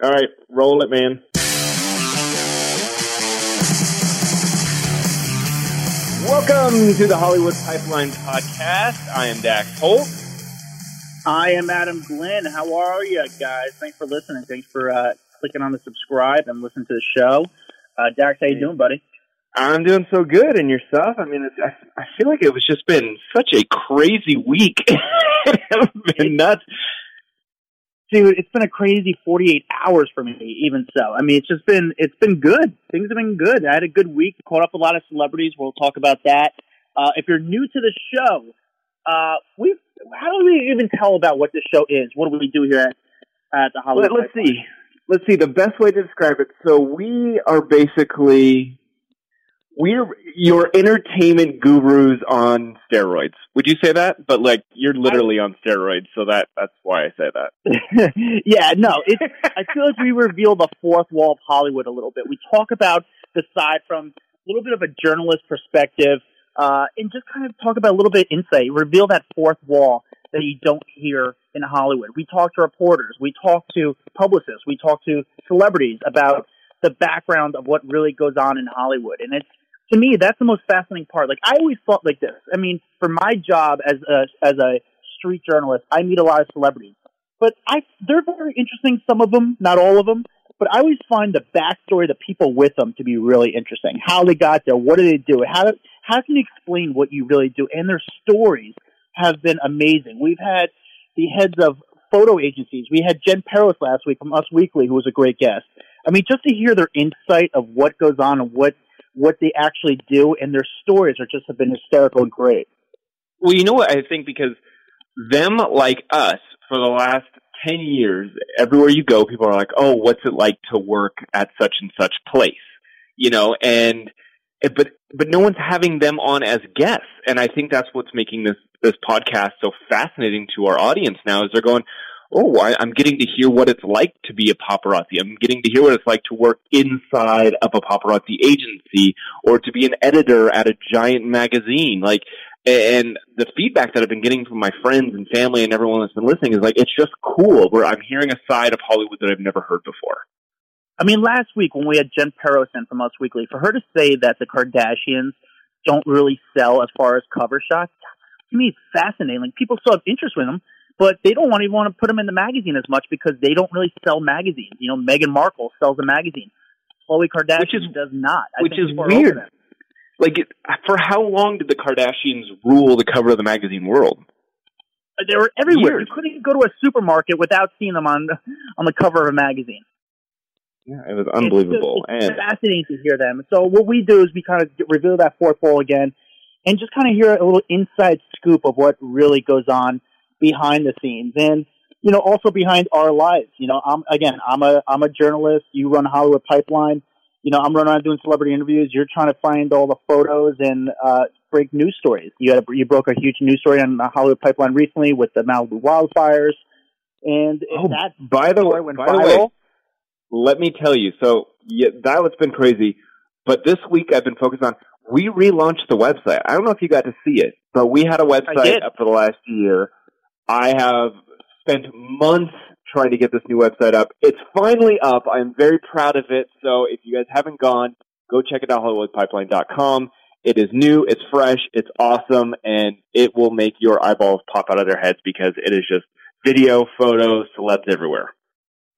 All right, roll it, man. Welcome to the Hollywood Pipeline Podcast. I am Dax Holt. I am Adam Glenn. How are you guys? Thanks for listening. Thanks for uh, clicking on the subscribe and listening to the show. Uh, Dax, how you doing, buddy? I'm doing so good, and yourself? I mean, it's, I, I feel like it was just been such a crazy week. it's been nuts. Dude, it's been a crazy 48 hours for me, even so. I mean, it's just been, it's been good. Things have been good. I had a good week, caught up with a lot of celebrities. We'll talk about that. Uh, if you're new to the show, uh, we how do we even tell about what this show is? What do we do here at, at the Hollywood? Let, us see. Let's see. The best way to describe it. So we are basically we're your entertainment gurus on steroids. Would you say that? But like you're literally on steroids, so that that's why I say that. yeah, no. It's, I feel like we reveal the fourth wall of Hollywood a little bit. We talk about the side from a little bit of a journalist perspective, uh, and just kind of talk about a little bit of insight. Reveal that fourth wall that you don't hear in Hollywood. We talk to reporters, we talk to publicists, we talk to celebrities about the background of what really goes on in Hollywood, and it's to me, that's the most fascinating part. Like I always thought like this. I mean, for my job as a as a street journalist, I meet a lot of celebrities, but I they're very interesting. Some of them, not all of them, but I always find the backstory, the people with them, to be really interesting. How they got there, what do they do, how how can you explain what you really do, and their stories have been amazing. We've had the heads of photo agencies. We had Jen Peros last week from Us Weekly, who was a great guest. I mean, just to hear their insight of what goes on and what what they actually do, and their stories are just have been hysterical and great. Well, you know what I think because them like us for the last 10 years, everywhere you go, people are like, oh, what's it like to work at such and such place? You know, and, eh, but, but no one's having them on as guests. And I think that's what's making this, this podcast so fascinating to our audience now is they're going, oh, I, am getting to hear what it's like to be a paparazzi. I'm getting to hear what it's like to work inside of a paparazzi agency or to be an editor at a giant magazine. Like, and the feedback that I've been getting from my friends and family and everyone that's been listening is like, it's just cool where I'm hearing a side of Hollywood that I've never heard before. I mean, last week when we had Jen Peros in from Us Weekly, for her to say that the Kardashians don't really sell as far as cover shots, to me, it's fascinating. Like, people still have interest in them but they don't want even want to put them in the magazine as much because they don't really sell magazines. You know, Meghan Markle sells a magazine. Khloe Kardashian which is, does not. I which is weird. Like, it, for how long did the Kardashians rule the cover of the magazine world? Uh, they were everywhere. Years. You couldn't go to a supermarket without seeing them on on the cover of a magazine. Yeah, it was unbelievable. It's, it's and fascinating to hear them. So what we do is we kind of reveal that fourth wall again, and just kind of hear a little inside scoop of what really goes on behind the scenes and you know also behind our lives. You know i'm again i'm a i'm a journalist. You run hollywood pipeline. You know i'm running around doing celebrity interviews. You're trying to find all the photos and uh break news stories. You had a, you broke a huge news story on the hollywood pipeline recently with the malibu wildfires. And oh, that by the way by viral, the way let me tell you. So yeah, that has been crazy. But this week i've been focused on we relaunched the website. I don't know if you got to see it, but we had a website up for the last year I have spent months trying to get this new website up. It's finally up. I'm very proud of it. So if you guys haven't gone, go check it out, HollywoodPipeline.com. It is new, it's fresh, it's awesome, and it will make your eyeballs pop out of their heads because it is just video, photos, celebs everywhere.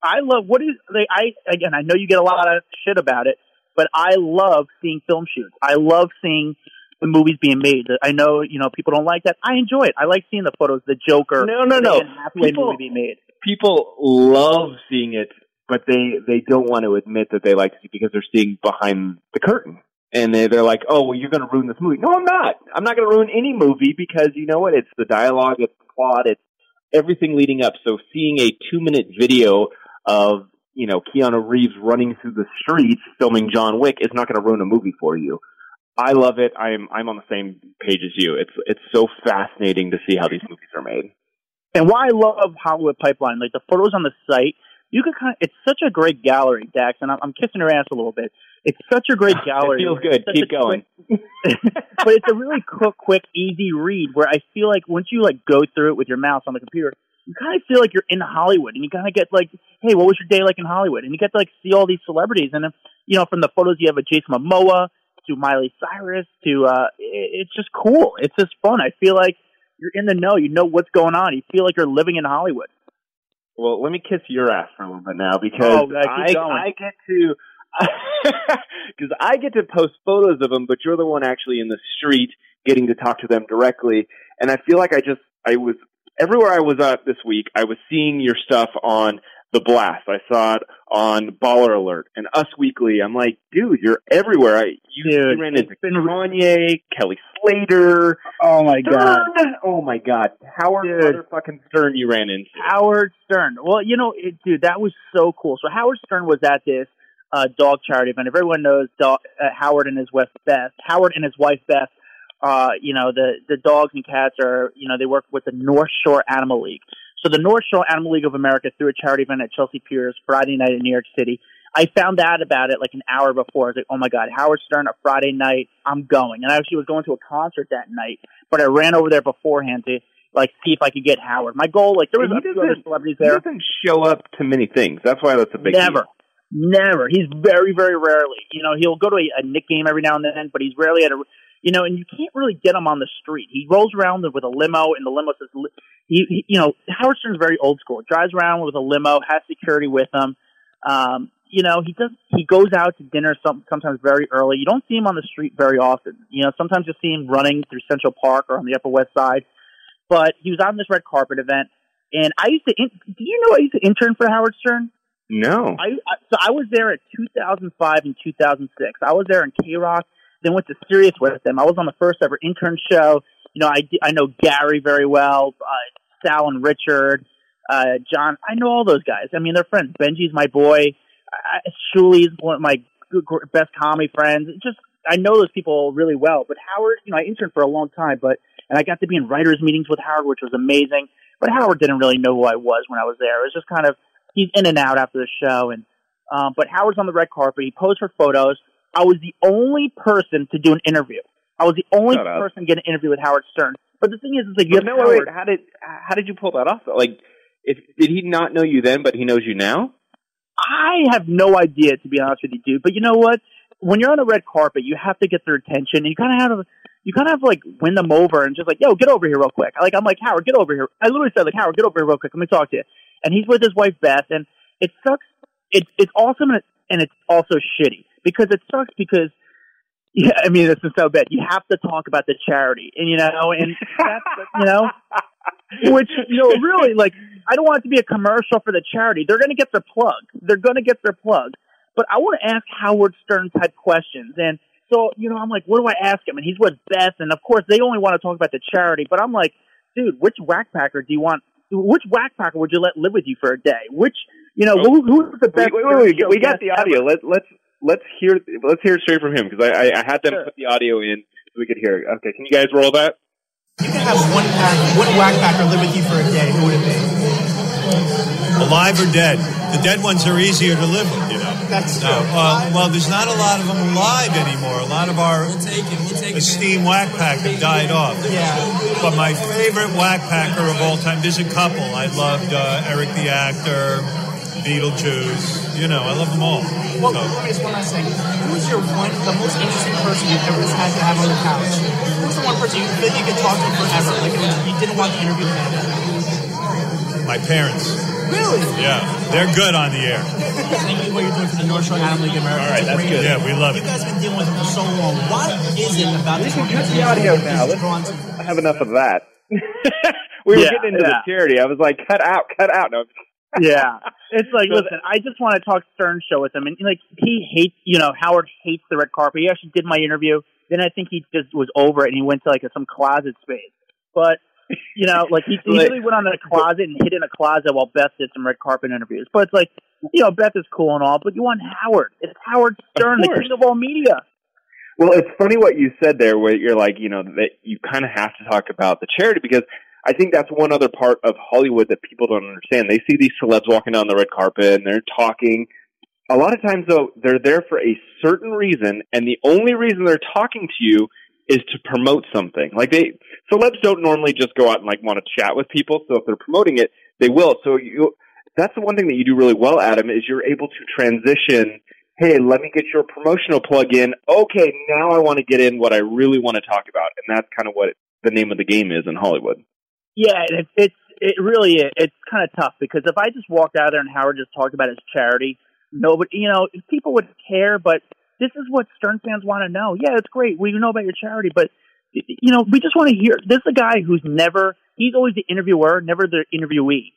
I love what is they I again I know you get a lot of shit about it, but I love seeing film shoots. I love seeing the movies being made. I know, you know, people don't like that. I enjoy it. I like seeing the photos, the Joker. No, no, no. People, movie being made. People love seeing it, but they they don't want to admit that they like to see because they're seeing behind the curtain. And they, they're like, oh, well, you're going to ruin this movie. No, I'm not. I'm not going to ruin any movie because you know what? It's the dialogue, it's the plot, it's everything leading up. So seeing a two minute video of, you know, Keanu Reeves running through the streets filming John Wick is not going to ruin a movie for you. I love it. I'm I'm on the same page as you. It's it's so fascinating to see how these movies are made. And why I love Hollywood Pipeline, like the photos on the site, you could kind of, it's such a great gallery, Dax, and I'm, I'm kissing her ass a little bit. It's such a great gallery. it feels good. Keep going. Quick, but it's a really quick, quick, easy read where I feel like once you like go through it with your mouse on the computer, you kind of feel like you're in Hollywood, and you kind of get like, hey, what was your day like in Hollywood? And you get to like see all these celebrities, and you know, from the photos you have of Jason Momoa to Miley Cyrus to, uh, it, it's just cool. It's just fun. I feel like you're in the know. You know what's going on. You feel like you're living in Hollywood. Well, let me kiss your ass for a little bit now because Oh, I. I get to because I get to post photos of them, but you're the one actually in the street getting to talk to them directly. And I feel like I just I was everywhere I was at this week. I was seeing your stuff on the blast. I saw it on Baller Alert and Us Weekly. I'm like, dude, you're everywhere. I you, Dude, ran into been- Kanye, Kelly Slater, Oh my Stern. Oh my God, Howard Dude. motherfucking Stern. You ran into. Howard Stern. Well, you know, it, dude, that was so cool. So Howard Stern was at this uh, dog charity event. If everyone knows dog, uh, Howard and his wife Beth, Howard and his wife Beth, uh, you know, the the dogs and cats are, you know, they work with the North Shore Animal League. So the North Shore Animal League of America threw a charity event at Chelsea Piers Friday night in New York City. I found out about it like an hour before. I was like, oh my God, Howard Stern, a Friday night, I'm going. And I actually was going to a concert that night, but I ran over there beforehand to like see if I could get Howard. My goal, like there was a few other celebrities He there. doesn't show up to many things. That's why that's a big Never. deal. Never. He's very, very rarely. You know, he'll go to a, a Knick game every now and then, but he's rarely at a. You know, and you can't really get him on the street. He rolls around with a limo, and the limo says, li- he, he you know, Howard Stern's very old school. Drives around with a limo, has security with him. Um, you know, he does. He goes out to dinner some, sometimes very early. You don't see him on the street very often. You know, sometimes you see him running through Central Park or on the Upper West Side. But he was on this red carpet event, and I used to. In, do you know I used to intern for Howard Stern? No. I, I so I was there at 2005 and 2006. I was there in K Rock, then went to Sirius with them. I was on the first ever intern show. You know, I I know Gary very well, uh, Sal and Richard, uh, John. I know all those guys. I mean, they're friends. Benji's my boy. Shuli's one of my best comedy friends. Just I know those people really well. But Howard, you know, I interned for a long time, but and I got to be in writers meetings with Howard, which was amazing. But Howard didn't really know who I was when I was there. It was just kind of he's in and out after the show, and um, but Howard's on the red carpet. He posed for photos. I was the only person to do an interview. I was the only Shut up. person to get an interview with Howard Stern. But the thing is, it's like you But have no, Howard. wait, how did how did you pull that off? Like, if did he not know you then, but he knows you now? I have no idea, to be honest with you, dude. But you know what? When you're on a red carpet, you have to get their attention, and you kind of have to, you kind of have to, like win them over, and just like, yo, get over here real quick. Like I'm like Howard, get over here. I literally said like Howard, get over here real quick. Let me talk to you. And he's with his wife Beth, and it sucks. It's it's awesome, and, it, and it's also shitty because it sucks because. Yeah, I mean, this is so bad. You have to talk about the charity, and you know, and that's you know, which you know, really, like, I don't want it to be a commercial for the charity. They're going to get their plug. They're going to get their plug. But I want to ask Howard Stern type questions, and so you know, I'm like, what do I ask him? And he's with Beth, and of course, they only want to talk about the charity. But I'm like, dude, which whackpacker do you want? Which whackpacker would you let live with you for a day? Which you know, who, who's the best? Wait, wait, wait, show we got guest the ever? audio. Let, let's let's hear let's hear it straight from him because I, I I had them Sure. put the audio in so we could hear it. Okay, can you guys roll that? You can have one pack, one whack packer live with you for a day. Who would it be? Alive or dead? The dead ones are easier to live with, you know. That's true. No, uh, well, there's not a lot of them alive anymore. A lot of our We'll take it. We'll take it. esteemed whack pack have died off. Yeah. But my favorite whack packer of all time, there's a couple. I loved uh, Eric the actor, Beetlejuice. You know, I love them all. Well, So, let me ask one last thing. Who's your one, the most interesting person you've ever had to have on the couch? Who's the one person you feel you could talk to forever? Like you didn't want to interview them. my parents. Really? Yeah, they're good on the air. Thank you for what you're doing for the North Shore Animal League America. All right, that's good. Yeah, we love You it. guys have been dealing with it for so long. What is it about this can cut the audio now. Let's- drawn to- I have enough of that. we were Yeah, getting into yeah. the charity. I was like, cut out, cut out. No, yeah. It's like, listen, I just want to talk Stern show with him. And, like, he hates, you know, Howard hates the red carpet. He actually did my interview. Then I think he just was over it and he went to, like, a, some closet space. But, you know, like, he, he really went on in a closet and hid in a closet while Beth did some red carpet interviews. But it's like, you know, Beth is cool and all, but you want Howard. It's Howard Stern, the king of all media. Well, it's funny what you said there, where you're like, you know, that you kind of have to talk about the charity because I think that's one other part of Hollywood that people don't understand. They see these celebs walking down the red carpet and they're talking. A lot of times, though, they're there for a certain reason, and the only reason they're talking to you is to promote something. Like they, celebs don't normally just go out and like want to chat with people. So if they're promoting it, they will. So you, that's the one thing that you do really well, Adam, is you're able to transition. Hey, let me get your promotional plug in. Okay, now I want to get in what I really want to talk about, and that's kind of what the name of the game is in Hollywood. Yeah, it, it's it really is. It's kind of tough because if I just walked out there and Howard just talked about his charity, nobody, you know, people would care. But this is what Stern fans want to know. Yeah, it's great. We know about your charity, but you know, we just want to hear. This is a guy who's never. He's always the interviewer, never the interviewee.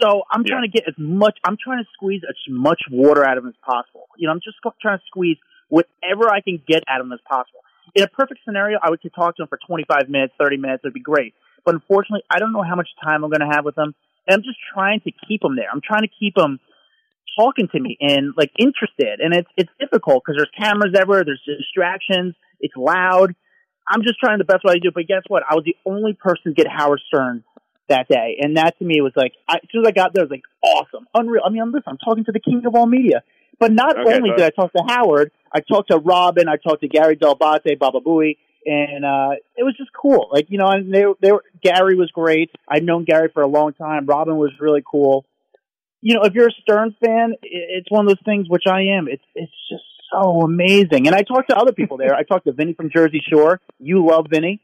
So I'm trying to get as much. I'm trying to squeeze as much water out of him as possible. You know, I'm just trying to squeeze whatever I can get out of him as possible. In a perfect scenario, I would talk to him for 25 minutes, 30 minutes. It'd be great. But unfortunately, I don't know how much time I'm going to have with them. And I'm just trying to keep them there. I'm trying to keep them talking to me and like interested. And it's it's difficult because there's cameras everywhere, there's distractions, it's loud. I'm just trying the best way I do. But guess what? I was the only person to get Howard Stern that day, and that to me was like I, as soon as I got there, I was like awesome, unreal. I mean, I'm listen, I'm talking to the king of all media. But not okay, only did I talk to Howard, I talked to Robin, I talked to Gary Dell'Abate, Baba Booey, and uh, it was just cool. Like you know, and they they were, Gary was great. I'd known Gary for a long time. Robin was really cool. You know, if you're a Stern fan, it's one of those things which I am. It's it's just so amazing. And I talked to other people there. I talked to Vinny from Jersey Shore. You love Vinny.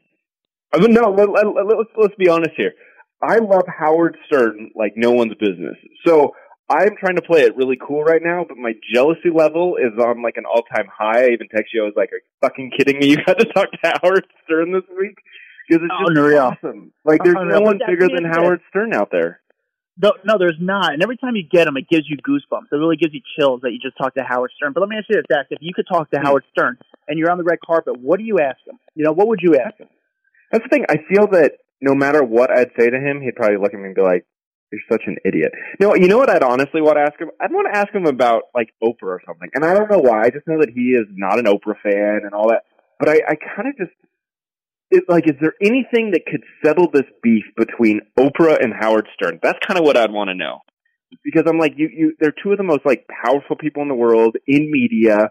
I mean, no, let, let, let's let's be honest here. I love Howard Stern like no one's business. So I'm trying to play it really cool right now, but my jealousy level is on like an all time high. I even text you. I was like, "Are you fucking kidding me? You got to talk to Howard Stern this week because it's just Unreal. awesome. Like, there's Unreal. no one bigger than Howard Stern out there." No, no, there's not. And every time you get him, it gives you goosebumps. It really gives you chills that you just talked to Howard Stern. But let me ask you this, Dax: If you could talk to mm-hmm. Howard Stern and you're on the red carpet, what do you ask him? You know, what would you ask him? That's the thing. I feel that no matter what I'd say to him, he'd probably look at me and be like, you're such an idiot. No, you know what I'd honestly want to ask him? I'd want to ask him about like Oprah or something. And I don't know why. I just know that he is not an Oprah fan and all that. But I, I kind of just it, like, is there anything that could settle this beef between Oprah and Howard Stern? That's kind of what I'd want to know. Because I'm like, you, you, they're two of the most like powerful people in the world in media.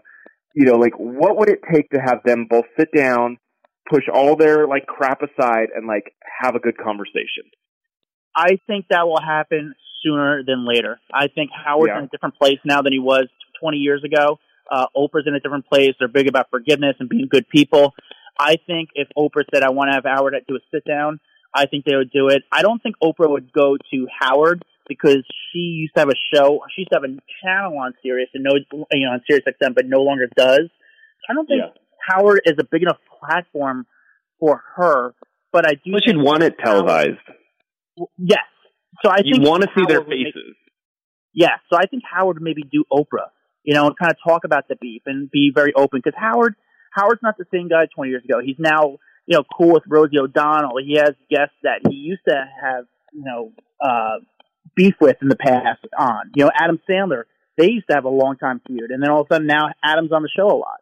You know, like, what would it take to have them both sit down, push all their like crap aside, and like have a good conversation? I think that will happen sooner than later. I think Howard's yeah. in a different place now than he was 20 years ago. Uh, Oprah's in a different place. They're big about forgiveness and being good people. I think if Oprah said, I want to have Howard do a sit down, I think they would do it. I don't think Oprah would go to Howard because she used to have a show. She used to have a channel on Sirius and no, you know, on Sirius XM, but no longer does. I don't think yeah. Howard is a big enough platform for her. But I do. But she'd want it televised. Howard, Yes. So I think you want to see their faces. Make, yeah. So I think Howard would maybe do Oprah, you know, and kind of talk about the beef and be very open because Howard Howard's not the same guy 20 years ago. He's now you know cool with Rosie O'Donnell. He has guests that he used to have you know uh, beef with in the past. On you know Adam Sandler, they used to have a long time feud, and then all of a sudden now Adam's on the show a lot.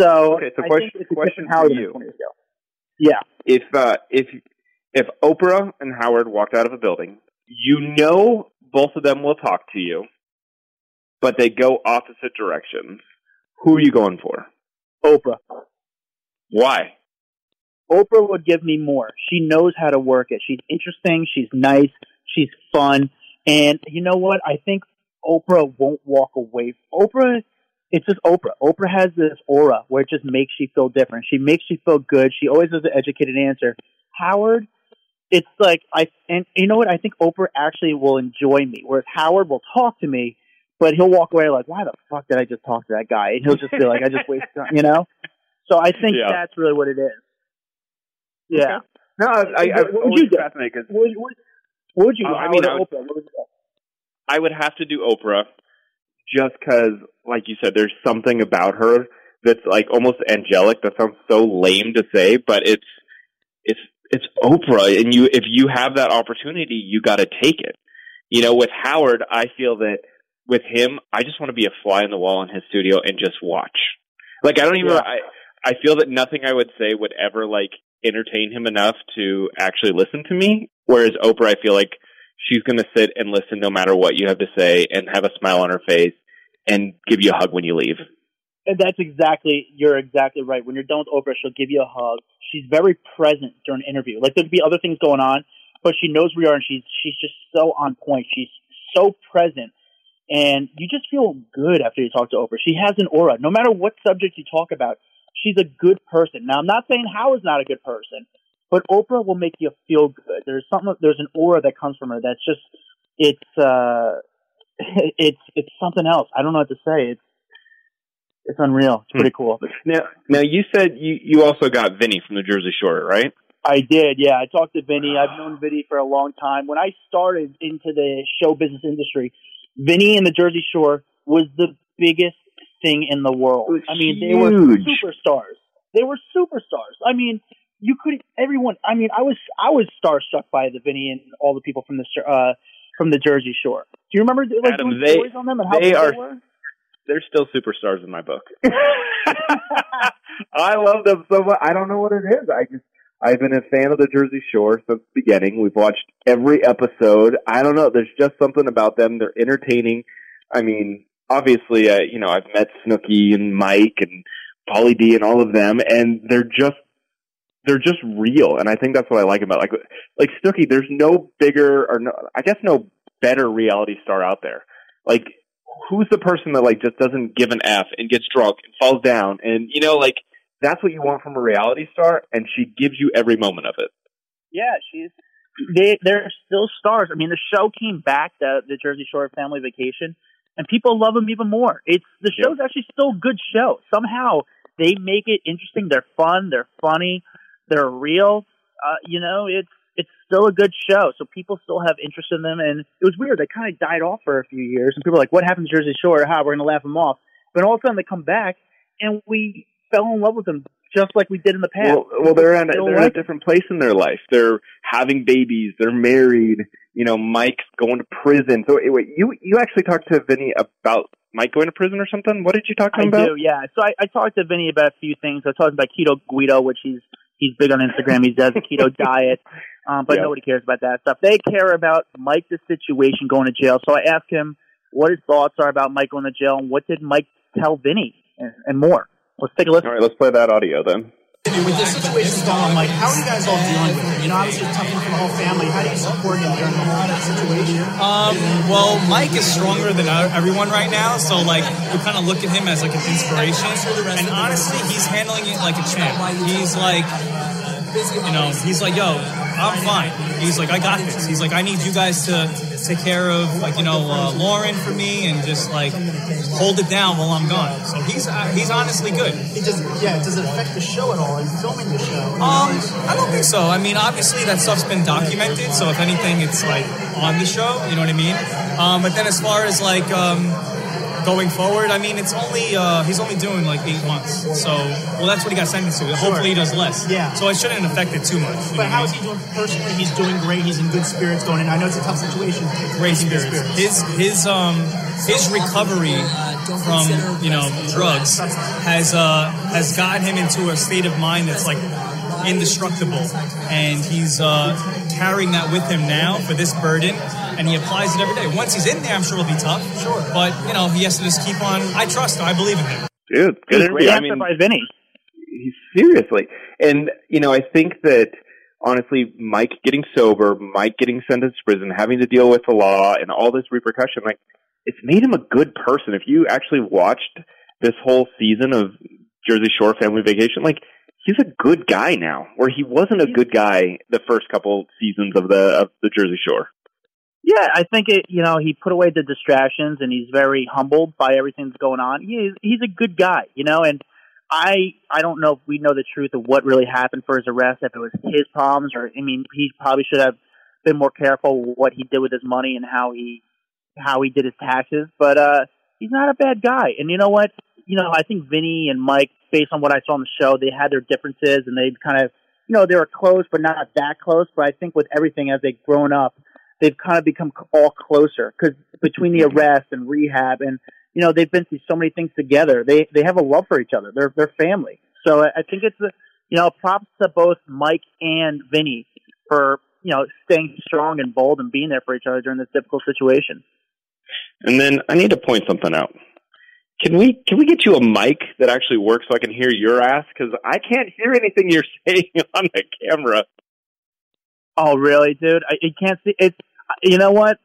So okay, so I question, think it's question for you. Yeah. If uh, if if Oprah and Howard walked out of a building, you know both of them will talk to you, but they go opposite directions. Who are you going for? Oprah. Why? Oprah would give me more. She knows how to work it. She's interesting. She's nice. She's fun. And you know what? I think Oprah won't walk away. Oprah, it's just Oprah. Oprah has this aura where it just makes you feel different. She makes you feel good. She always has an educated answer. Howard, it's like I and you know what I think Oprah actually will enjoy me, whereas Howard will talk to me, but he'll walk away like, why the fuck did I just talk to that guy? And he'll just be like, I just wasted time, you know. So I think yeah. that's really what it is. Yeah. Okay. No, I, I, I what would you do? What, what, what would you? Uh, I mean, I would, Oprah, would I would have to do Oprah, just because, like you said, there's something about her that's like almost angelic. That sounds so lame to say, but it's it's Oprah, and you if you have that opportunity, you got to take it. You know, with Howard, I feel that with him, I just want to be a fly on the wall in his studio and just watch. Like I don't even. Yeah. I I feel that nothing I would say would ever like entertain him enough to actually listen to me. Whereas Oprah, I feel like she's going to sit and listen no matter what you have to say and have a smile on her face and give you a hug when you leave. And that's exactly, you're exactly right. When you're done with Oprah, she'll give you a hug. She's very present during an interview. Like there'd be other things going on, but she knows we are, and she's she's just so on point. She's so present, and you just feel good after you talk to Oprah. She has an aura. No matter what subject you talk about, she's a good person. Now, I'm not saying How is not a good person, but Oprah will make you feel good. There's something. There's an aura that comes from her that's just it's uh it's it's something else. I don't know what to say. It's it's unreal. It's pretty cool. Now, now you said you you also got Vinny from the Jersey Shore, right? I did, yeah. I talked to Vinny. I've known Vinny for a long time. When I started into the show business industry, Vinny and the Jersey Shore was the biggest thing in the world. I mean, they were superstars. They were superstars. I mean, you could everyone. I mean, I was I was starstruck by the Vinny and all the people from the uh from the Jersey Shore. Do you remember like Adam, doing they- stories on them and how they big are- they were? They're still superstars in my book. I love them so much. I don't know what it is. I just I've been a fan of the Jersey Shore since the beginning. We've watched every episode. I don't know. There's just something about them. They're entertaining. I mean, obviously, uh, you know, I've met Snooki and Mike and Pauly D and all of them, and they're just they're just real. And I think that's what I like about like like Snooki. There's no bigger or no, I guess no better reality star out there. Like who's the person that like just doesn't give an F and gets drunk and falls down and you know like that's what you want from a reality star and she gives you every moment of it. Yeah, she's they they're still stars. I mean, the show came back, the the Jersey Shore Family Vacation, and people love them even more. It's the Yeah. show's actually still a good show. Somehow they make it interesting. They're fun. They're funny. They're real. Uh, you know, it's it's still a good show. So people still have interest in them. And it was weird. They kind of died off for a few years, and people were like, "What happened to Jersey Shore? How we're going to laugh them off?" But all of a sudden they come back, and we fell in love with them just like we did in the past. Well, well they're in a, they're in a different place in their life. They're having babies. They're married. You know, Mike's going to prison. So wait, you you actually talked to Vinny about Mike going to prison or something? What did you talk to I him about? do, yeah. So I, I talked to Vinny about a few things. I talked about Keto Guido, which he's he's big on Instagram. He does the keto diet, um, but Yeah. nobody cares about that stuff. They care about Mike the situation going to jail. So I asked him what his thoughts are about Mike going to jail and what did Mike tell Vinny and, and more. Let's take a listen. All right, let's play that audio then. With this situation going on, like, how are you guys all dealing with it? You know, obviously it's tough for the whole family. How do you support him during the whole situation? Um, well, Mike is stronger than everyone right now, so like we kind of look at him as like an inspiration. And honestly, he's handling it like a champ. He's like, you know, he's like, yo, I'm fine. He's like, I got this. He's like, I need you guys to take care of like you know uh, Lauren for me and just like hold it down while I'm gone. So he's uh, he's honestly good. It does, yeah, does it affect the show at all? Are you filming the show? Um, I don't think so. I mean, obviously that stuff's been documented, so if anything, it's like on the show. You know what I mean? Um, but then as far as like um, going forward, I mean, it's only uh, he's only doing like eight months. So well, that's what he got sentenced to. Hopefully, he does less. Yeah. So it shouldn't affect it too much. But how is he doing personally? He's doing great. He's in good spirits going in. I know it's a tough situation. great good spirits. His his um his recovery from you know drugs has uh has gotten him into a state of mind that's like indestructible, and he's uh carrying that with him now for this burden. And he applies it every day. Once he's in there, I'm sure it'll be tough. Sure. But, you know, he has to just keep on. I trust him. I believe in him. Dude, good Great interview. I mean, by Vinny. seriously. And, you know, I think that honestly, Mike getting sober, Mike getting sentenced to prison, having to deal with the law and all this repercussion, like, it's made him a good person. If you actually watched this whole season of Jersey Shore Family Vacation, like, he's a good guy now, where he wasn't a good guy the first couple seasons of the, of the Jersey Shore. Yeah, I think it. You know, he put away the distractions, and he's very humbled by everything that's going on. He is, he's a good guy, you know. And I I don't know if we know the truth of what really happened for his arrest. If it was his problems, or I mean, he probably should have been more careful what he did with his money and how he how he did his taxes. But uh, he's not a bad guy. And you know what? You know, I think Vinny and Mike, based on what I saw on the show, they had their differences, and they kind of you know they were close, but not that close. But I think with everything as they've grown up they've kind of become all closer because between the mm-hmm. arrest and rehab and you know they've been through so many things together they they have a love for each other they're they're family so i think it's a you know props to both mike and vinny for you know staying strong and bold and being there for each other during this difficult situation And then I need to point something out. Can we can we get you a mic that actually works so I can hear your ass? Because I can't hear anything you're saying on the camera. Oh, really, dude? I, I can't see. It's you know what?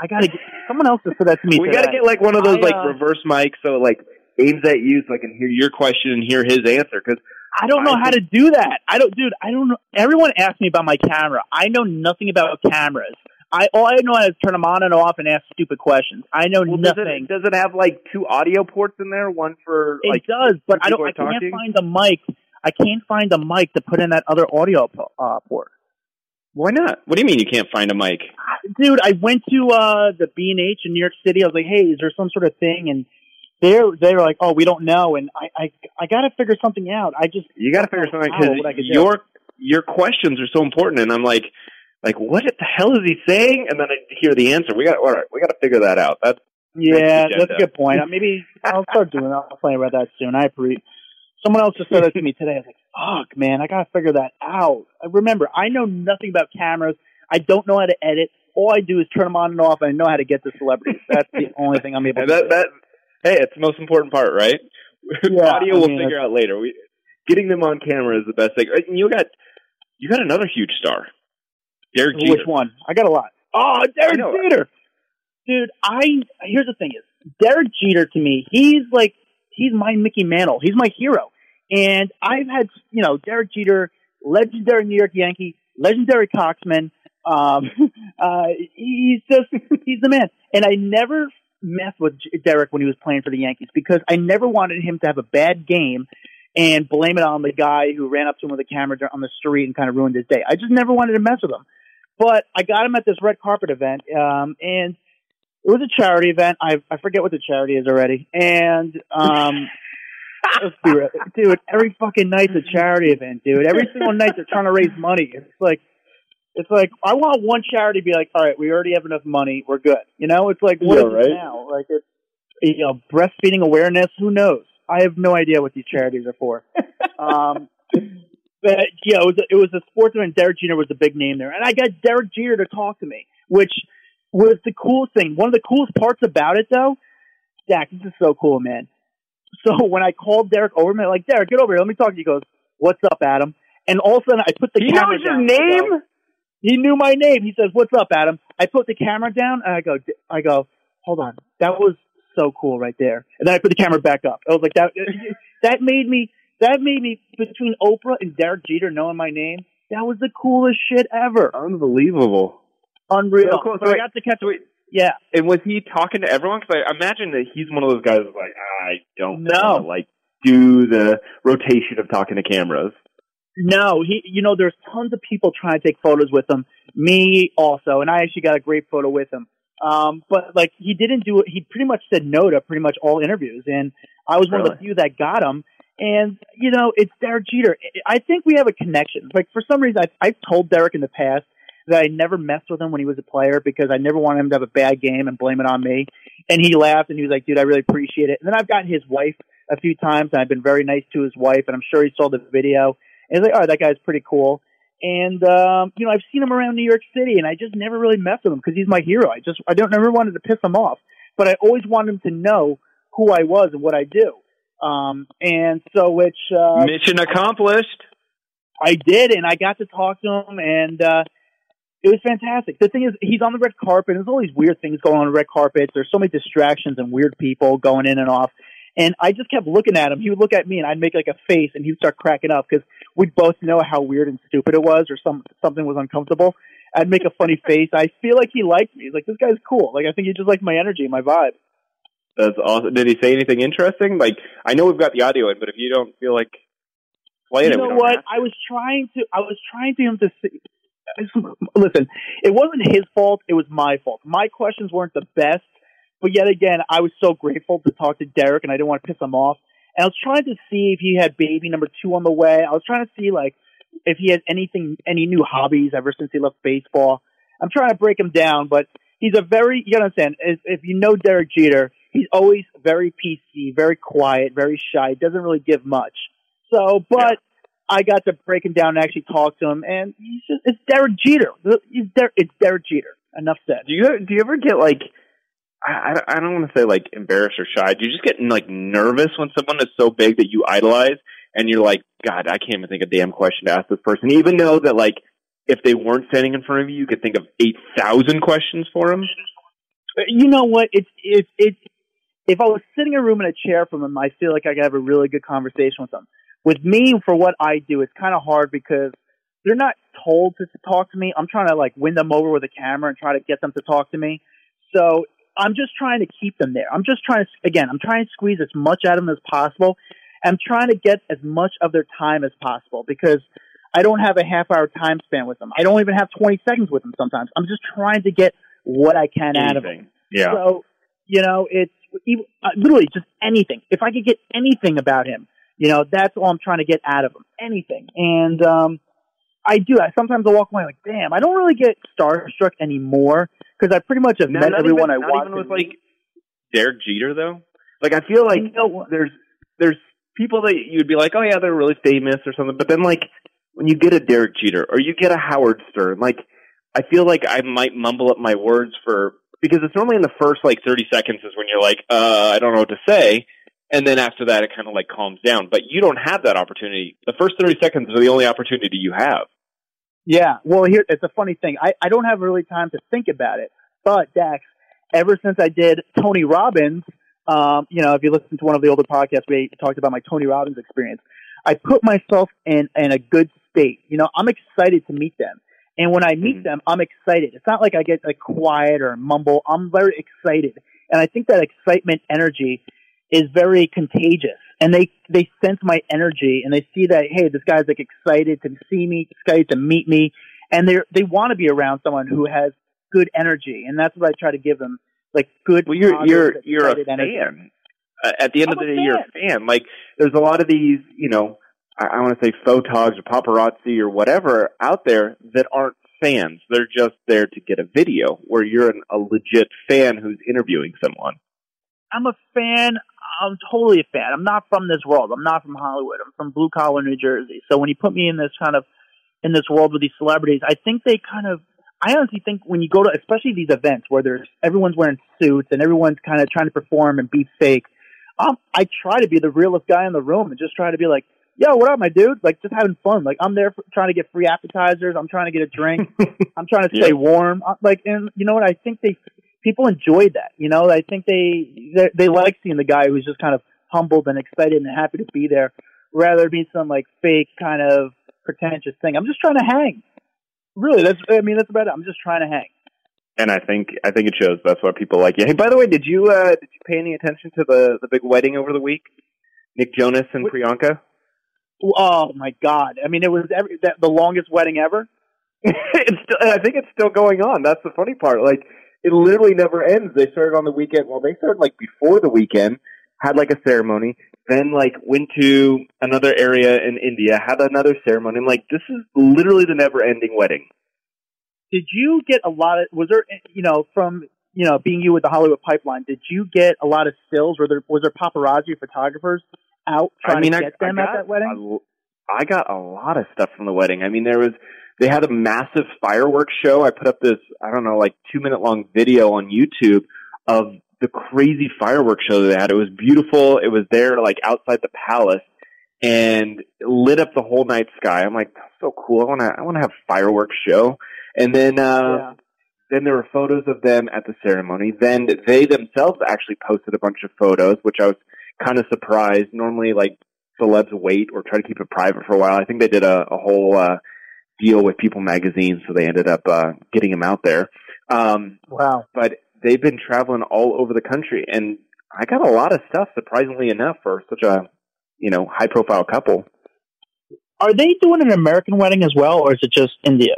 I gotta get someone else to say that to me. we today. got to get like one of those I, like uh, reverse mics, so it, like aims at you, so I can hear your question and hear his answer. Because I don't know I how to do that. I don't, dude. I don't know. Everyone asks me about my camera. I know nothing about cameras. I all I know how to turn them on and off and ask stupid questions. I know well, does nothing. it does it have like two audio ports in there? One for It like does, but I don't. I can't talking? find the mic. I can't find the mic to put in that other audio uh, port. Why not? What do you mean you can't find a mic? Dude, I went to uh the B and H in New York City. I was like, "Hey, is there some sort of thing?" And they're they were like, "Oh, we don't know." And I I I got to figure something out. I just You got to figure something How, because could do. your your questions are so important, and I'm like, like what the hell is he saying? And then I hear the answer. We got all right. We got to figure that out. That's Yeah, that's a good point. Maybe I'll start doing that. I'll play about that soon. I agree. Someone else just said that to me today. I was like, "Fuck, man, I gotta figure that out." I remember, I know nothing about cameras. I don't know how to edit. All I do is turn them on and off, and I know how to get to celebrities. That's the only thing I'm able to that do. that. Hey, it's the most important part, right? Yeah, Audio I we'll figure out later. We getting them on camera is the best thing. And You got you got another huge star, Derek Jeter. Which one? I got a lot. Oh, Derek. Jeter, dude. I here's the thing: is Derek Jeter to me, he's like he's my Mickey Mantle. He's my hero, and I've had you know Derek Jeter, legendary New York Yankee, legendary Coxman. Um, uh, he's just he's the man, and I never messed with Derek when he was playing for the Yankees because I never wanted him to have a bad game and blame it on the guy who ran up to him with a camera on the street and kind of ruined his day. I just never wanted to mess with him. But I got him at this red carpet event, um, and it was a charity event. I I forget what the charity is already. And um, let's be real, dude. Every fucking night's a charity event, dude. Every single night they're trying to raise money. It's like. It's like I want one charity to be like, all right, we already have enough money, we're good. You know, it's like what Yeah, is it right. now? Like it's you know, breastfeeding awareness. Who knows? I have no idea what these charities are for. um, but yeah, it was a, it was a sports event. Derek Jeter was a big name there, and I got Derek Jeter to talk to me, which was the coolest thing. One of the coolest parts about it, though, Dak, this is so cool, man. So when I called Derek over, man, like Derek, get over here, let me talk to you. He goes, "What's up, Adam?" And all of a sudden, I put the He camera knows your down. I go- name? he knew my name. He says, "What's up, Adam?" I put the camera down and I go, "I go, hold on, that was so cool right there." And then I put the camera back up. I was like, "That that made me that made me between Oprah and Derek Jeter knowing my name. That was the coolest shit ever. Unbelievable. Unreal. So cool. So So I wait- got to catch. so wait, Yeah, And was he talking to everyone? Because I imagine that he's one of those guys that's like, I don't No. wanna, like do the rotation of talking to cameras. No, he. You know, there's tons of people trying to take photos with him. Me also, and I actually got a great photo with him. Um, but like he didn't do it. He pretty much said no to pretty much all interviews, and I was one of the few that got him. And you know, it's Derek Jeter. I think we have a connection. Like for some reason, I, I've told Derek in the past that I never messed with him when he was a player because I never wanted him to have a bad game and blame it on me. And he laughed and he was like, "Dude, I really appreciate it." And then I've gotten his wife a few times, and I've been very nice to his wife, and I'm sure he saw the video. And he's like, "All right, that guy's pretty cool." And um, you know, I've seen him around New York City, and I just never really messed with him because he's my hero. I just I don't never wanted to piss him off, but I always wanted him to know who I was and what I do. Um, and so, which uh, Mission accomplished. I did, and I got to talk to him, and uh, it was fantastic. The thing is, he's on the red carpet. and There's all these weird things going on the red carpet. There's so many distractions and weird people going in and off. And I just kept looking at him. He would look at me, and I'd make like a face, and he'd start cracking up because we'd both know how weird and stupid it was, or some something was uncomfortable. I'd make a funny face. I feel like he liked me. He's like, this guy's cool. Like I think he just liked my energy, my vibe. That's awesome. Did he say anything interesting? Like, I know we've got the audio in, but if you don't feel like playing you it, we know what? I was trying to. I was trying to him to see. Listen, it wasn't his fault. It was my fault. My questions weren't the best, but yet again, I was so grateful to talk to Derek, and I didn't want to piss him off. And I was trying to see if he had baby number two on the way. I was trying to see like if he had anything, any new hobbies ever since he left baseball. I'm trying to break him down, but he's a very. You understand. If, if you know Derek Jeter, he's always very PC, very quiet, very shy. Doesn't really give much. So, but I got to break him down and actually talk to him, and he's just, it's Derek Jeter. He's Der- it's Derek Jeter. Enough said. Do you do you ever get like I I don't want to say like embarrassed or shy. Do you just get like nervous when someone is so big that you idolize and you're like, God, I can't even think of a damn question to ask this person, even though that like if they weren't standing in front of you, you could think of eight thousand questions for them. You know what? It's it's it's if I was sitting in a room in a chair from him, I feel like I could have a really good conversation with them. With me, for what I do, it's kind of hard because they're not told to talk to me. I'm trying to like win them over with a camera and try to get them to talk to me. So I'm just trying to keep them there. I'm just trying to, again, I'm trying to squeeze as much out of them as possible. I'm trying to get as much of their time as possible because I don't have a half hour time span with them. I don't even have 20 seconds with them sometimes. I'm just trying to get what I can out of them. Yeah. So, you know, it's even, uh, literally just anything. If I could get anything about him, you know, that's all I'm trying to get out of them. Anything. And, um, I do. I sometimes I walk away like, damn, I don't really get starstruck anymore because I pretty much have Not- met everyone even, I want. even with like Derek Jeter though. Like I feel like You know there's there's people that you'd be like, oh yeah, they're really famous or something. But then like when you get a Derek Jeter or you get a Howard Stern, like I feel like I might mumble up my words for because it's normally in the first like 30 seconds is when you're like, uh, I don't know what to say. And then after that, it kind of like calms down. But you don't have that opportunity. The first 30 seconds are the only opportunity you have. Yeah. Well, here it's a funny thing. I I don't have really time to think about it. But Dax, ever since I did Tony Robbins, um, you know, if you listen to one of the older podcasts, we talked about my Tony Robbins experience. I put myself in in a good state. You know, I'm excited to meet them. And when I meet Mhm. them, I'm excited. It's not like I get like quiet or mumble. I'm very excited. And I think that excitement energy is very contagious. And they, they sense my energy and they see that, hey, this guy's like excited to see me, excited to meet me. And they're, they want to be around someone who has good energy. And that's what I try to give them. Like good, Well, you're you're you're a energy. fan. Uh, at the end of I'm the a day, you're a fan. Like there's a lot of these, you know, I, I want to say photogs or paparazzi or whatever out there that aren't fans. They're just there to get a video. Where you're an, a legit fan who's interviewing someone. I'm a fan. I'm totally a fan. I'm not from this world. I'm not from Hollywood. I'm from blue collar New Jersey. So when you put me in this kind of in this world with these celebrities, I think they kind of. I honestly think when you go to, especially these events where there's everyone's wearing suits and everyone's kind of trying to perform and be fake. Um, I try to be the realest guy in the room and just try to be like, "Yo, what up, my dude?" Like just having fun. Like I'm there for, trying to get free appetizers. I'm trying to get a drink. I'm trying to stay Yeah. warm. Uh, Like, and you know what? I think they people enjoyed that. You know, I think they they, they like seeing the guy who's just kind of humbled and excited and happy to be there, rather than be some like fake kind of pretentious thing. I'm just trying to hang. Really, that's I mean that's about it. I'm just trying to hang. And I think I think it shows. That's why people like you. Hey, by the way, did you uh, did you pay any attention to the the big wedding over the week? Nick Jonas and What- Priyanka. Oh my god! I mean, it was every, that, the longest wedding ever. it's still, I think it's still going on. That's the funny part. Like it literally never ends. They started on the weekend. Well, they started like before the weekend, had like a ceremony, then like went to another area in India, had another ceremony. I'm like, this is literally the never ending wedding. Did you get a lot of? Was there you know from you know being you with the Hollywood Pipeline? Did you get a lot of stills? Were there was there paparazzi photographers out trying I mean, to I, get them I at that wedding? a- I got a lot of stuff from the wedding. I mean, there was they had a massive fireworks show. I put up this I don't know like two minute long video on YouTube of the crazy fireworks show that they had. It was beautiful. It was there like outside the palace and lit up the whole night sky. I'm like, that's so cool. I want to I want to have fireworks show. And then uh yeah. then there were photos of them at the ceremony. Then they themselves actually posted a bunch of photos, which I was kind of surprised. Normally, like celebs wait or try to keep it private for a while. I think they did a, a whole uh, deal with People Magazine, so they ended up uh, getting them out there. Um, Wow. but they've been traveling all over the country, and I got a lot of stuff. Surprisingly enough, for such a you know high profile couple. Are they doing an American wedding as well, or is it just India?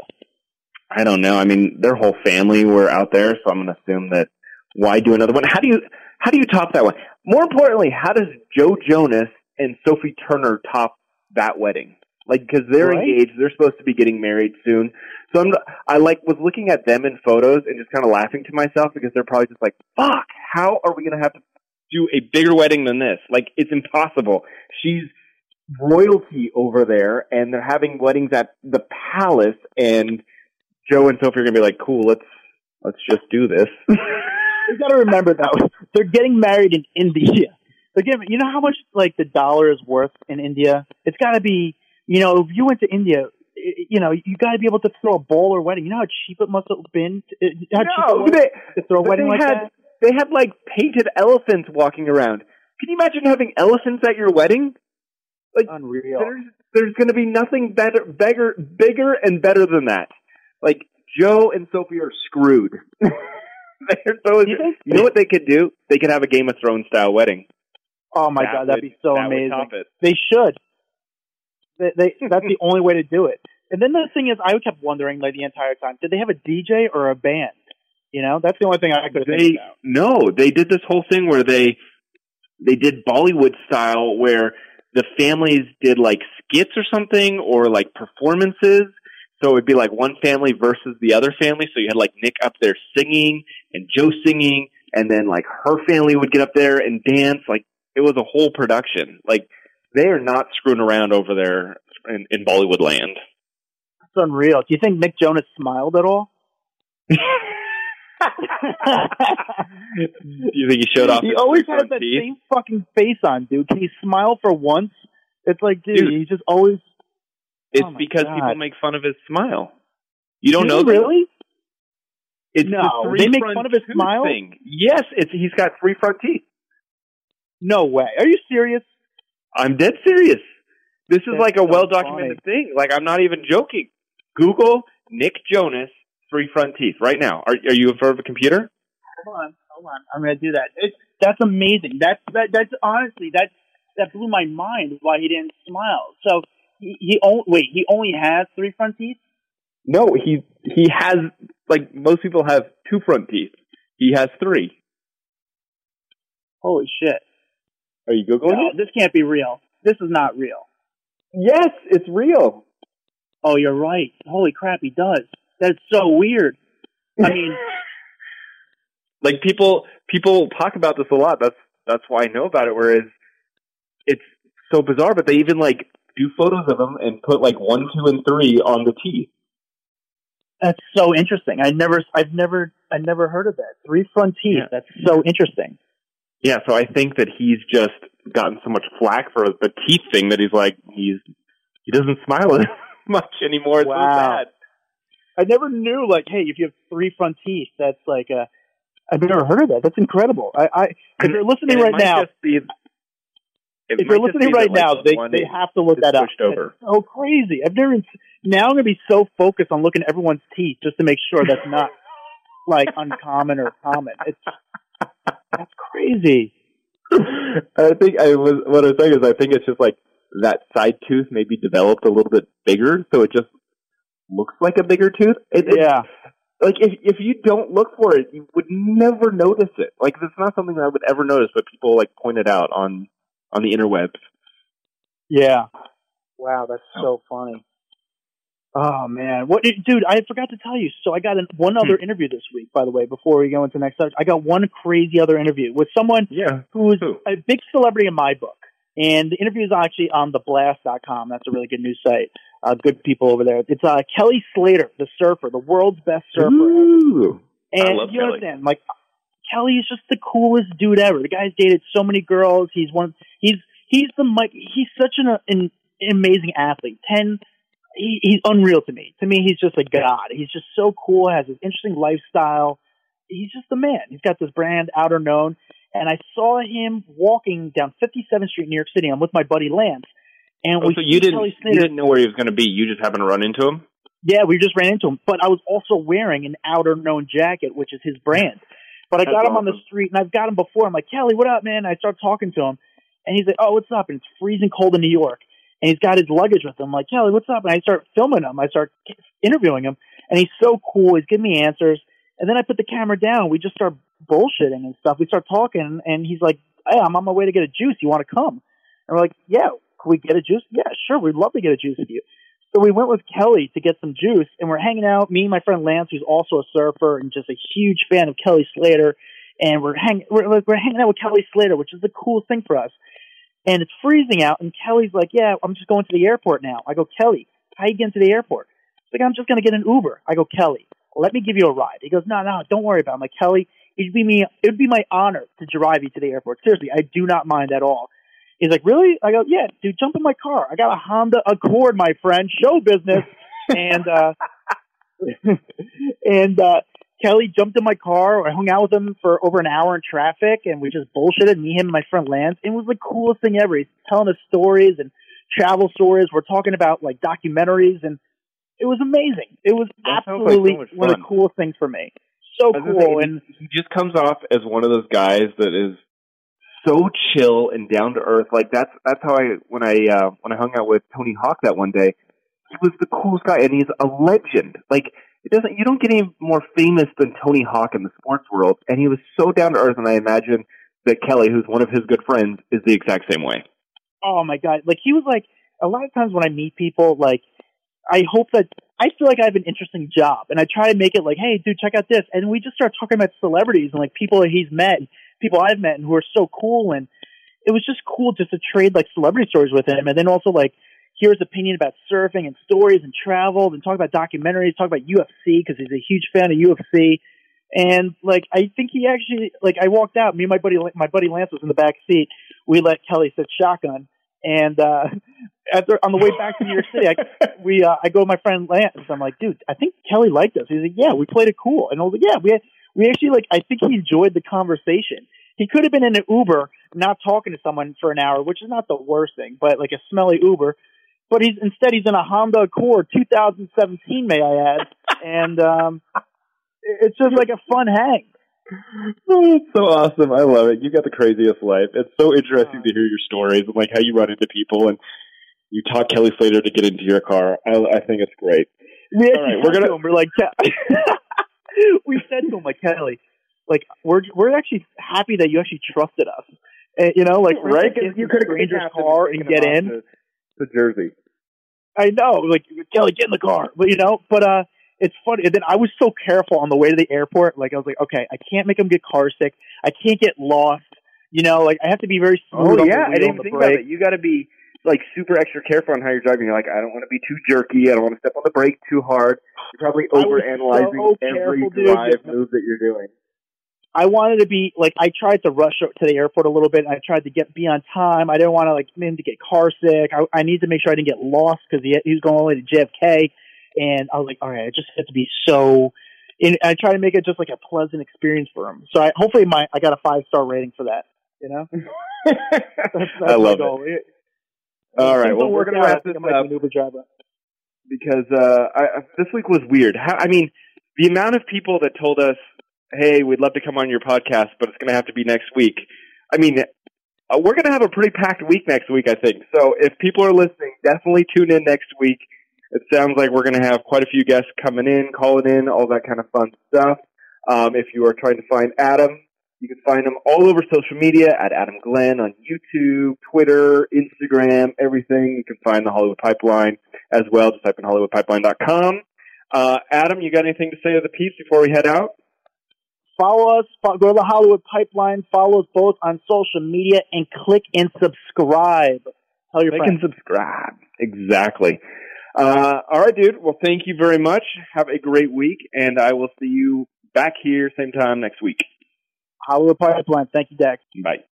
I don't know. I mean, their whole family were out there, so I'm going to assume that why do another one? How do you how do you top that one? More importantly, how does Joe Jonas and Sophie Turner top that wedding? Like, because they're Right. engaged, they're supposed to be getting married soon. So I'm, I like was looking at them in photos and just kind of laughing to myself because they're probably just like, "Fuck, how are we going to have to do a bigger wedding than this? Like, it's impossible." She's royalty over there, and they're having weddings at the palace, and Joe and Sophie are going to be like, "Cool, let's let's just do this." You got to remember that they're getting married in India. They're getting, you know how much like the dollar is worth in India? It's got to be, you know, if you went to India, you know, you got to be able to throw a bowler wedding. You know how cheap it must have been to, uh, how cheap it they, to throw a wedding like had that. they had like painted elephants walking around. Can you imagine having elephants at your wedding? Like, Unreal. There's there's going to be nothing better, bigger, bigger and better than that. Like Joe and Sophie are screwed. They're so, You you know what they could do? They could have a Game of Thrones style wedding. Oh my That god, that'd be so that would amazing. They should. They, they that's the only way to do it. And then the thing is, I kept wondering like the entire time, did they have a DJ or a band? You know, that's the only thing I could They think about. no, they did this whole thing where they they did Bollywood style where the families did like skits or something or like performances. So it'd be like one family versus the other family. So you had like Nick up there singing and Joe singing, and then like her family would get up there and dance. Like it was a whole production. Like they are not screwing around over there in, in Bollywood land. It's unreal. Do you think Nick Jonas smiled at all? Do you think he showed off? he always has that teeth? same fucking face on, dude. Can he smile for once? It's like, dude, Dude. he just always. It's Oh because God. people make fun of his smile. You don't Do know really? It's No, the they make fun of his smile? Thing. Yes, it's he's got three front teeth. No way. Are you serious? I'm dead serious. This is That's like a so well documented thing. Like I'm not even joking. Google Nick Jonas three front teeth right now. Are are you in front of a computer? Hold on, hold on. I'm gonna do that. It's that's amazing. That's that that's honestly that that blew my mind why he didn't smile. So he, he only wait. He only has three front teeth. No, he he has like most people have two front teeth. He has three. Holy shit! Are you googling No, it? this can't be real. This is not real. Yes, it's real. Oh, you're right. Holy crap, he does. That's so weird. I mean, like people people talk about this a lot. That's that's why I know about it. Whereas it's so bizarre, but they even like do photos of them and put like one, two, and three on the teeth. that's so interesting. I never, I've never, I never heard of that. Three front teeth. Yeah. That's so interesting. Yeah, so I think that he's just gotten so much flack for the teeth thing that he's like he's he doesn't smile as much anymore. It's so Wow. sad. I never knew like, hey, if you have three front teeth, that's like a. I've never heard of that. That's incredible. I, I if you're listening right now, be- if you're listening right now, like, they one they have to look that up. over. So crazy. I've never now I'm gonna be so focused on looking at everyone's teeth just to make sure that's not like uncommon or common. It's that's crazy. I think I was what I was saying is I think it's just like that side tooth maybe developed a little bit bigger, so it just looks like a bigger tooth. It, Yeah. like if if you don't look for it, you would never notice it. Like it's not something that I would ever notice, but people like point it out on on the interwebs. Yeah. Wow, that's so funny. Oh man, what dude? I forgot to tell you. So I got an, one other interview this week. By the way, before we go into the next subject, I got one crazy other interview with someone Yeah. who's Who? a big celebrity in my book. And the interview is actually on theblast.com. That's a really good news site. Uh, good people over there. It's uh, Kelly Slater, the surfer, the world's best surfer. ever. Ooh. I And love you Kelly. understand, like Kelly is just the coolest dude ever. The guy's dated so many girls. He's one. He's he's the Mike. He's such an, an amazing athlete. Ten. He, he's unreal to me. To me, he's just a god. He's just so cool. Has this interesting lifestyle. He's just the man. He's got this brand, Outerknown, and I saw him walking down 57th Street, in New York City. I'm with my buddy Lance, and Oh, we so you didn't Kelly you didn't know where he was going to be. You just happened to run into him. Yeah, we just ran into him. But I was also wearing an Outerknown jacket, which is his brand. But I That's got him on the street, and I've got him before. I'm like, Kelly, what up, man? I start talking to him, and he's like, Oh, what's up? And it's freezing cold in New York, and he's got his luggage with him. I'm like, Kelly, what's up? And I start filming him. I start interviewing him, and he's so cool. He's giving me answers, and then I put the camera down. We just start bullshitting and stuff. We start talking, and he's like, Hey, I'm on my way to get a juice. You want to come? And we're like, Yeah, can we get a juice? Yeah, sure. We'd love to get a juice with you. So we went with Kelly to get some juice, and we're hanging out. Me and my friend Lance, who's also a surfer and just a huge fan of Kelly Slater, and we're hanging we're, we're hanging out with Kelly Slater, which is the coolest thing for us. And it's freezing out, and Kelly's like, "Yeah, I'm just going to the airport now." I go, "Kelly, how you getting to the airport?" He's like, "I'm just going to get an Uber." I go, "Kelly, let me give you a ride." He goes, "No, no, don't worry about it." I'm like, "Kelly, it'd be me, it'd be my honor to drive you to the airport. Seriously, I do not mind at all." He's like, really? I go, yeah, dude, jump in my car. I got a Honda Accord, my friend. Show business. and uh, and uh, Kelly jumped in my car. I hung out with him for over an hour in traffic, and we just bullshitted. Me, him, and my friend Lance. It was the coolest thing ever. He's telling us stories and travel stories. We're talking about like documentaries, and it was amazing. It was That sounds like absolutely so one of the coolest things for me. So I was say, cool, and he just comes off as one of those guys that is so chill and down to earth. Like that's that's how I when I uh, when I hung out with Tony Hawk that one day. He was the coolest guy, and he's a legend. Like it doesn't you don't get any more famous than Tony Hawk in the sports world, and he was so down to earth. And I imagine that Kelly, who's one of his good friends, is the exact same way. oh my god, like he was like a lot of times when I meet people, like I hope that I feel like I have an interesting job, and I try to make it like, hey, dude, check out this, and we just start talking about celebrities and like people that he's met, people I've met, and who are so cool, and it was just cool just to trade like celebrity stories with him, and then also like hear his opinion about surfing and stories and travel, and talk about documentaries, talk about UFC because he's a huge fan of UFC. And like, I think he actually like. I walked out. Me and my buddy, my buddy Lance was in the back seat. We let Kelly sit shotgun, and uh after on the way back to New York City, I, we uh, I go with my friend Lance. I'm like, dude, I think Kelly liked us. He's like, yeah, we played it cool, and I was like, yeah, we had, we actually like. I think he enjoyed the conversation. He could have been in an Uber, not talking to someone for an hour, which is not the worst thing, but like a smelly Uber. But he's instead he's in a Honda Accord 2017, may I add, and um, it's just like a fun hang. Oh, it's so awesome. I love it. You got the craziest life. It's so interesting to hear your stories and like how you run into people and you taught Kelly Slater to get into your car. I, I think it's great. We actually All right, we're gonna- to him, we're like, Ke- we said to him, like Kelly, like we're we're actually happy that you actually trusted us. And, you know, like right? You could have car and get in. to, to Jersey. I know, like Kelly, get in the car. But you know, but uh, it's funny. And then I was so careful on the way to the airport. Like I was like, okay, I can't make him get car sick. I can't get lost. You know, like I have to be very smooth. Oh on yeah, I didn't think about it. You got to be like super extra careful on how you're driving. You're like, I don't want to be too jerky. I don't want to step on the brake too hard. You're probably I was over analyzing so every careful, drive move that you're doing. I wanted to be like I tried to rush to the airport a little bit. I tried to get be on time. I didn't want to like him to get car sick. I, I need to make sure I didn't get lost because he he was going all the way to JFK, and I was like, all right, I just have to be so. And I try to make it just like a pleasant experience for him. So I hopefully my I got a five star rating for that. You know, that's, that's I love goal. it. All right, well we're gonna wrap this up an Uber driver. because uh, I, this week was weird. How, I mean, the amount of people that told us, "Hey, we'd love to come on your podcast, but it's going to have to be next week." I mean, uh, we're going to have a pretty packed week next week, I think. So if people are listening, definitely tune in next week. It sounds like we're going to have quite a few guests coming in, calling in, all that kind of fun stuff. Um, if you are trying to find Adam, you can find him all over social media at Adam Glenn on YouTube, Twitter, Instagram, everything. You can find the Hollywood Pipeline as well. Just type in HollywoodPipeline.com. Uh, Adam, you got anything to say to the piece before we head out? Follow us. Go to the Hollywood Pipeline. Follow us both on social media and click and subscribe. Tell your Like friends. and subscribe. Exactly. Uh, all right, dude. Well, thank you very much. Have a great week, and I will see you back here same time next week. Hollywood Pipeline. Thank you, Dex. Bye.